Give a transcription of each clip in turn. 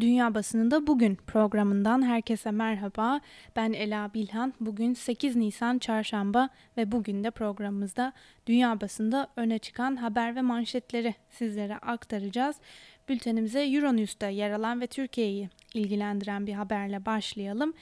Dünya Basınında Bugün programından herkese merhaba. Ben Ela Bilhan. Bugün 8 Nisan Çarşamba ve bugün de programımızda Dünya Basında öne çıkan haber ve manşetleri sizlere aktaracağız. Bültenimize Euronews'ta yer alan ve Türkiye'yi ilgilendiren bir haberle başlayalım.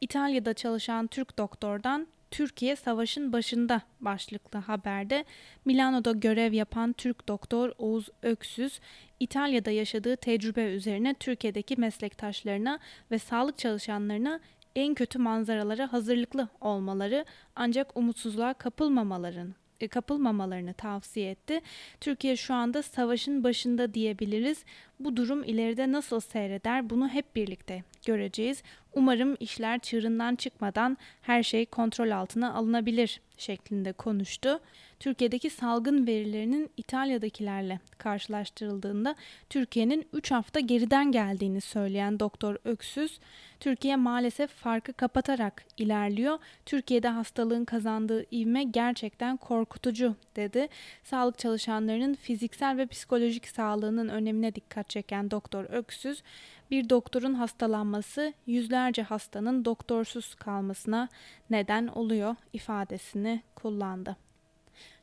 İtalya'da çalışan Türk doktordan Türkiye savaşın başında başlıklı haberde Milano'da görev yapan Türk doktor Oğuz Öksüz, İtalya'da yaşadığı tecrübe üzerine Türkiye'deki meslektaşlarına ve sağlık çalışanlarına en kötü manzaralara hazırlıklı olmaları ancak umutsuzluğa kapılmamalarını e, kapılmamalarını tavsiye etti. Türkiye şu anda savaşın başında diyebiliriz. Bu durum ileride nasıl seyreder bunu hep birlikte göreceğiz. Umarım işler çığırından çıkmadan her şey kontrol altına alınabilir şeklinde konuştu. Türkiye'deki salgın verilerinin İtalya'dakilerle karşılaştırıldığında Türkiye'nin 3 hafta geriden geldiğini söyleyen Doktor Öksüz, Türkiye maalesef farkı kapatarak ilerliyor. Türkiye'de hastalığın kazandığı ivme gerçekten korkutucu dedi. Sağlık çalışanlarının fiziksel ve psikolojik sağlığının önemine dikkat çeken Doktor Öksüz, bir doktorun hastalanması yüzlerce hastanın doktorsuz kalmasına neden oluyor ifadesini kullandı.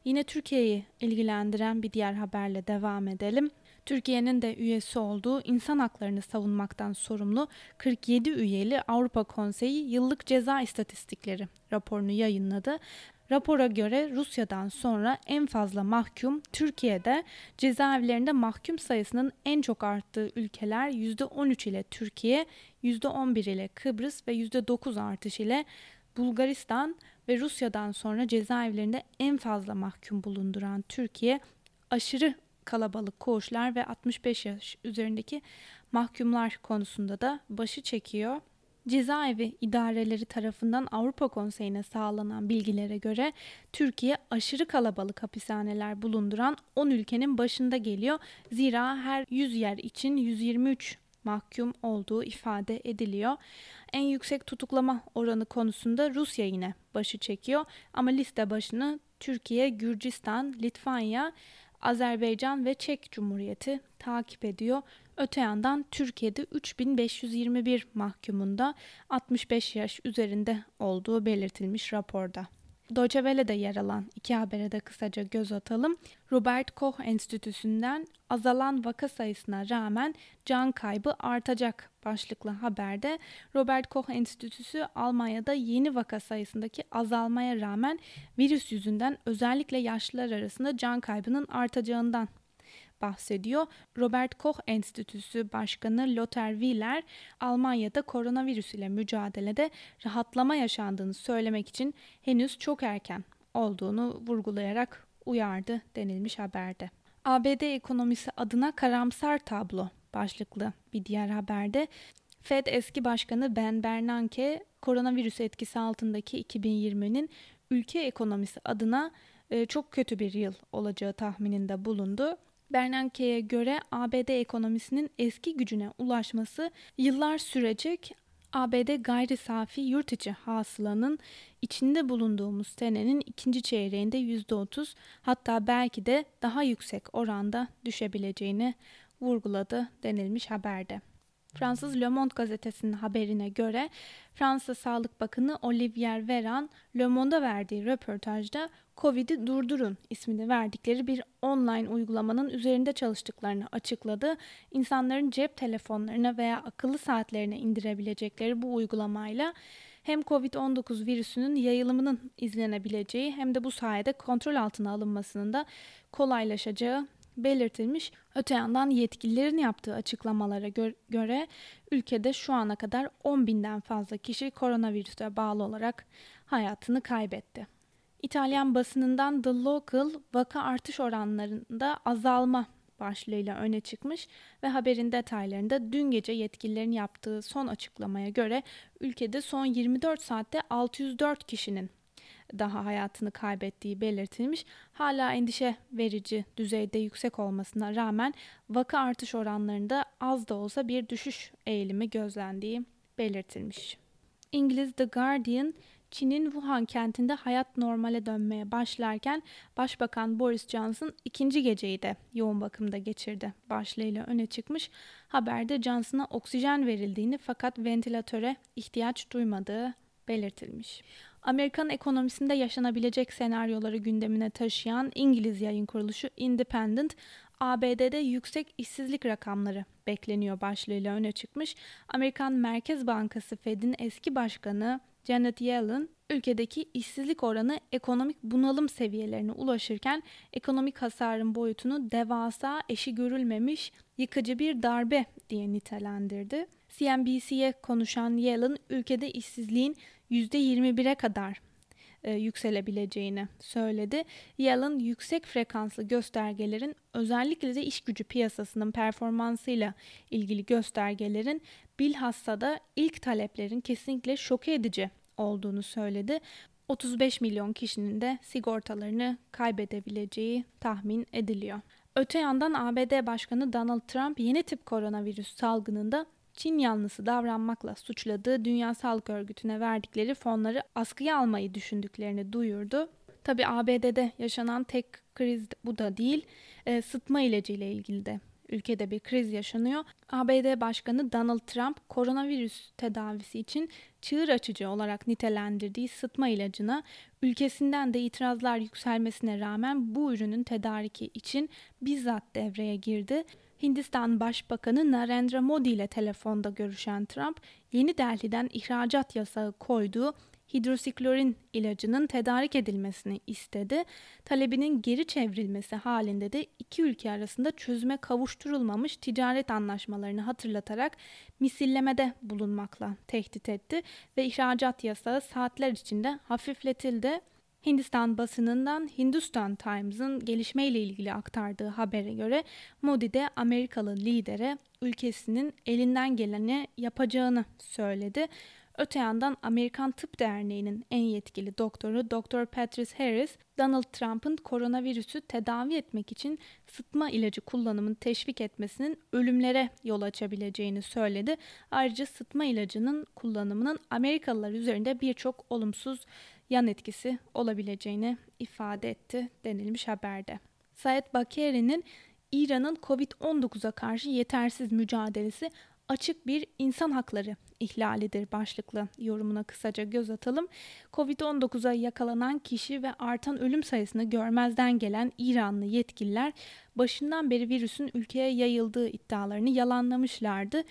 Yine Türkiye'yi ilgilendiren bir diğer haberle devam edelim. Türkiye'nin de üyesi olduğu insan haklarını savunmaktan sorumlu 47 üyeli Avrupa Konseyi yıllık ceza istatistikleri raporunu yayınladı. Rapora göre Rusya'dan sonra en fazla mahkum Türkiye'de cezaevlerinde mahkum sayısının en çok arttığı ülkeler %13 ile Türkiye, %11 ile Kıbrıs ve %9 artış ile Bulgaristan ve Rusya'dan sonra cezaevlerinde en fazla mahkum bulunduran Türkiye aşırı kalabalık koğuşlar ve 65 yaş üzerindeki mahkumlar konusunda da başı çekiyor. Cezaevi idareleri tarafından Avrupa Konseyi'ne sağlanan bilgilere göre Türkiye aşırı kalabalık hapishaneler bulunduran 10 ülkenin başında geliyor. Zira her 100 yer için 123 mahkum olduğu ifade ediliyor. En yüksek tutuklama oranı konusunda Rusya yine başı çekiyor ama liste başını Türkiye, Gürcistan, Litvanya, Azerbaycan ve Çek Cumhuriyeti takip ediyor. Öte yandan Türkiye'de 3521 mahkumunda 65 yaş üzerinde olduğu belirtilmiş raporda. Deutsche Welle'de yer alan iki habere de kısaca göz atalım. Robert Koch Enstitüsü'nden azalan vaka sayısına rağmen can kaybı artacak başlıklı haberde Robert Koch Enstitüsü Almanya'da yeni vaka sayısındaki azalmaya rağmen virüs yüzünden özellikle yaşlılar arasında can kaybının artacağından bahsediyor. Robert Koch Enstitüsü Başkanı Lothar Wieler, Almanya'da koronavirüs ile mücadelede rahatlama yaşandığını söylemek için henüz çok erken olduğunu vurgulayarak uyardı denilmiş haberde. ABD ekonomisi adına karamsar tablo başlıklı bir diğer haberde Fed eski başkanı Ben Bernanke koronavirüs etkisi altındaki 2020'nin ülke ekonomisi adına e, çok kötü bir yıl olacağı tahmininde bulundu. Bernanke'ye göre ABD ekonomisinin eski gücüne ulaşması yıllar sürecek ABD gayri safi yurt içi hasılanın içinde bulunduğumuz senenin ikinci çeyreğinde %30 hatta belki de daha yüksek oranda düşebileceğini vurguladı denilmiş haberde. Fransız Le Monde gazetesinin haberine göre Fransa Sağlık Bakanı Olivier Veran Le Monde'a verdiği röportajda Covid'i durdurun ismini verdikleri bir online uygulamanın üzerinde çalıştıklarını açıkladı. İnsanların cep telefonlarına veya akıllı saatlerine indirebilecekleri bu uygulamayla hem COVID-19 virüsünün yayılımının izlenebileceği hem de bu sayede kontrol altına alınmasının da kolaylaşacağı belirtilmiş. Öte yandan yetkililerin yaptığı açıklamalara gö- göre ülkede şu ana kadar 10 binden fazla kişi koronavirüse bağlı olarak hayatını kaybetti. İtalyan basınından The Local vaka artış oranlarında azalma başlığıyla öne çıkmış ve haberin detaylarında dün gece yetkililerin yaptığı son açıklamaya göre ülkede son 24 saatte 604 kişinin daha hayatını kaybettiği belirtilmiş. Hala endişe verici düzeyde yüksek olmasına rağmen vaka artış oranlarında az da olsa bir düşüş eğilimi gözlendiği belirtilmiş. İngiliz The Guardian Çin'in Wuhan kentinde hayat normale dönmeye başlarken Başbakan Boris Johnson ikinci geceyi de yoğun bakımda geçirdi. Başlığıyla öne çıkmış. Haberde Johnson'a oksijen verildiğini fakat ventilatöre ihtiyaç duymadığı belirtilmiş. Amerikan ekonomisinde yaşanabilecek senaryoları gündemine taşıyan İngiliz yayın kuruluşu Independent, ABD'de yüksek işsizlik rakamları bekleniyor başlığıyla öne çıkmış. Amerikan Merkez Bankası Fed'in eski başkanı Janet Yellen, ülkedeki işsizlik oranı ekonomik bunalım seviyelerine ulaşırken ekonomik hasarın boyutunu devasa, eşi görülmemiş, yıkıcı bir darbe diye nitelendirdi. CNBC'ye konuşan Yellen ülkede işsizliğin %21'e kadar e, yükselebileceğini söyledi. Yellen yüksek frekanslı göstergelerin özellikle de iş gücü piyasasının performansıyla ilgili göstergelerin bilhassa da ilk taleplerin kesinlikle şok edici olduğunu söyledi. 35 milyon kişinin de sigortalarını kaybedebileceği tahmin ediliyor. Öte yandan ABD Başkanı Donald Trump yeni tip koronavirüs salgınında Çin yanlısı davranmakla suçladığı Dünya Sağlık Örgütü'ne verdikleri fonları askıya almayı düşündüklerini duyurdu. Tabi ABD'de yaşanan tek kriz bu da değil, e, sıtma ilacı ile ilgili de ülkede bir kriz yaşanıyor. ABD Başkanı Donald Trump koronavirüs tedavisi için çığır açıcı olarak nitelendirdiği sıtma ilacına ülkesinden de itirazlar yükselmesine rağmen bu ürünün tedariki için bizzat devreye girdi. Hindistan Başbakanı Narendra Modi ile telefonda görüşen Trump, yeni Delhi'den ihracat yasağı koyduğu hidrosiklorin ilacının tedarik edilmesini istedi. Talebinin geri çevrilmesi halinde de iki ülke arasında çözüme kavuşturulmamış ticaret anlaşmalarını hatırlatarak misillemede bulunmakla tehdit etti ve ihracat yasağı saatler içinde hafifletildi. Hindistan basınından Hindustan Times'ın gelişmeyle ilgili aktardığı habere göre Modi de Amerikalı lidere ülkesinin elinden geleni yapacağını söyledi. Öte yandan Amerikan Tıp Derneği'nin en yetkili doktoru Dr. Patrice Harris, Donald Trump'ın koronavirüsü tedavi etmek için sıtma ilacı kullanımını teşvik etmesinin ölümlere yol açabileceğini söyledi. Ayrıca sıtma ilacının kullanımının Amerikalılar üzerinde birçok olumsuz yan etkisi olabileceğini ifade etti denilmiş haberde. Sayed Bakeri'nin İran'ın Covid-19'a karşı yetersiz mücadelesi açık bir insan hakları ihlalidir başlıklı yorumuna kısaca göz atalım. Covid-19'a yakalanan kişi ve artan ölüm sayısını görmezden gelen İranlı yetkililer başından beri virüsün ülkeye yayıldığı iddialarını yalanlamışlardı.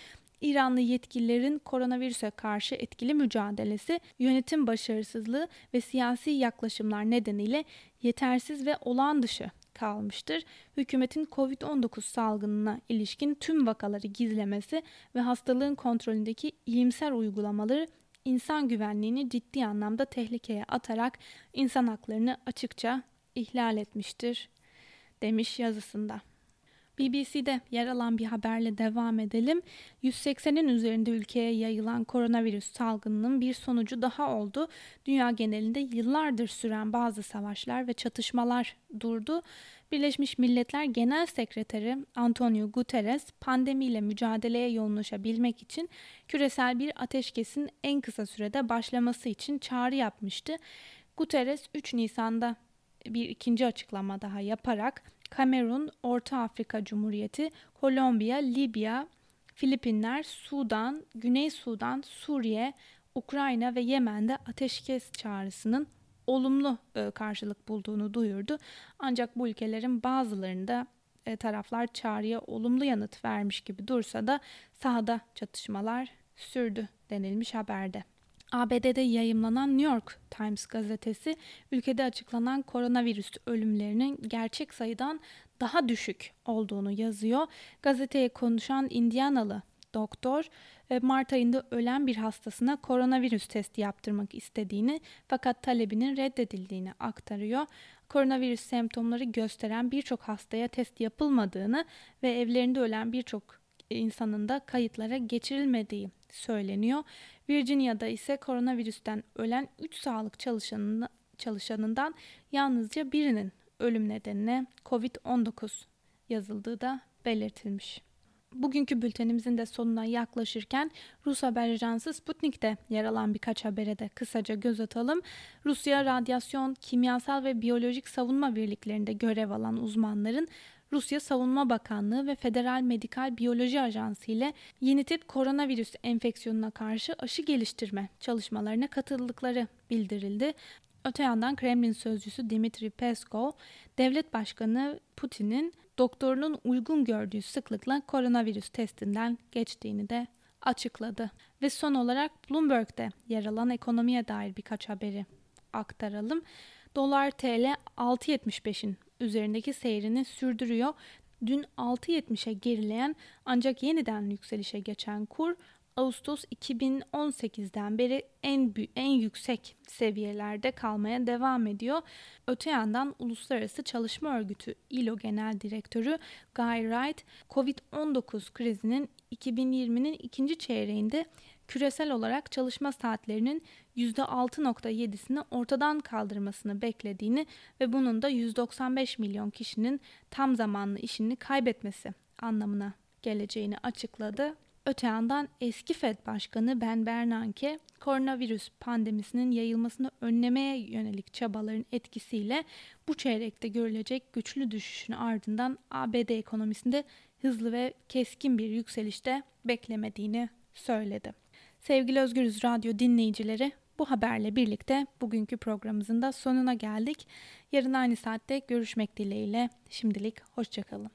İranlı yetkililerin koronavirüse karşı etkili mücadelesi, yönetim başarısızlığı ve siyasi yaklaşımlar nedeniyle yetersiz ve olağan dışı kalmıştır. Hükümetin COVID-19 salgınına ilişkin tüm vakaları gizlemesi ve hastalığın kontrolündeki ilimsel uygulamaları insan güvenliğini ciddi anlamda tehlikeye atarak insan haklarını açıkça ihlal etmiştir demiş yazısında. BBC'de yer alan bir haberle devam edelim. 180'in üzerinde ülkeye yayılan koronavirüs salgınının bir sonucu daha oldu. Dünya genelinde yıllardır süren bazı savaşlar ve çatışmalar durdu. Birleşmiş Milletler Genel Sekreteri Antonio Guterres pandemiyle mücadeleye yoğunlaşabilmek için küresel bir ateşkesin en kısa sürede başlaması için çağrı yapmıştı. Guterres 3 Nisan'da bir ikinci açıklama daha yaparak Kamerun, Orta Afrika Cumhuriyeti, Kolombiya, Libya, Filipinler, Sudan, Güney Sudan, Suriye, Ukrayna ve Yemen'de ateşkes çağrısının olumlu e, karşılık bulduğunu duyurdu. Ancak bu ülkelerin bazılarında e, taraflar çağrıya olumlu yanıt vermiş gibi dursa da sahada çatışmalar sürdü denilmiş haberde. ABD'de yayımlanan New York Times gazetesi ülkede açıklanan koronavirüs ölümlerinin gerçek sayıdan daha düşük olduğunu yazıyor. Gazeteye konuşan Indianalı doktor e, Mart ayında ölen bir hastasına koronavirüs testi yaptırmak istediğini fakat talebinin reddedildiğini aktarıyor. Koronavirüs semptomları gösteren birçok hastaya test yapılmadığını ve evlerinde ölen birçok insanın da kayıtlara geçirilmediği söyleniyor. Virginia'da ise koronavirüsten ölen 3 sağlık çalışanından, çalışanından yalnızca birinin ölüm nedenine COVID-19 yazıldığı da belirtilmiş. Bugünkü bültenimizin de sonuna yaklaşırken Rus haber ajansı Sputnik'te yer alan birkaç habere de kısaca göz atalım. Rusya radyasyon, kimyasal ve biyolojik savunma birliklerinde görev alan uzmanların Rusya Savunma Bakanlığı ve Federal Medikal Biyoloji Ajansı ile yeni tip koronavirüs enfeksiyonuna karşı aşı geliştirme çalışmalarına katıldıkları bildirildi. Öte yandan Kremlin sözcüsü Dimitri Peskov, devlet başkanı Putin'in doktorunun uygun gördüğü sıklıkla koronavirüs testinden geçtiğini de açıkladı. Ve son olarak Bloomberg'de yer alan ekonomiye dair birkaç haberi aktaralım. Dolar TL 6.75'in üzerindeki seyrini sürdürüyor. Dün 6.70'e gerileyen ancak yeniden yükselişe geçen kur Ağustos 2018'den beri en en yüksek seviyelerde kalmaya devam ediyor. Öte yandan Uluslararası Çalışma Örgütü ILO Genel Direktörü Guy Wright, Covid-19 krizinin 2020'nin ikinci çeyreğinde küresel olarak çalışma saatlerinin %6.7'sini ortadan kaldırmasını beklediğini ve bunun da 195 milyon kişinin tam zamanlı işini kaybetmesi anlamına geleceğini açıkladı. Öte yandan eski Fed Başkanı Ben Bernanke koronavirüs pandemisinin yayılmasını önlemeye yönelik çabaların etkisiyle bu çeyrekte görülecek güçlü düşüşün ardından ABD ekonomisinde hızlı ve keskin bir yükselişte beklemediğini söyledi. Sevgili Özgürüz Radyo dinleyicileri bu haberle birlikte bugünkü programımızın da sonuna geldik. Yarın aynı saatte görüşmek dileğiyle şimdilik hoşçakalın.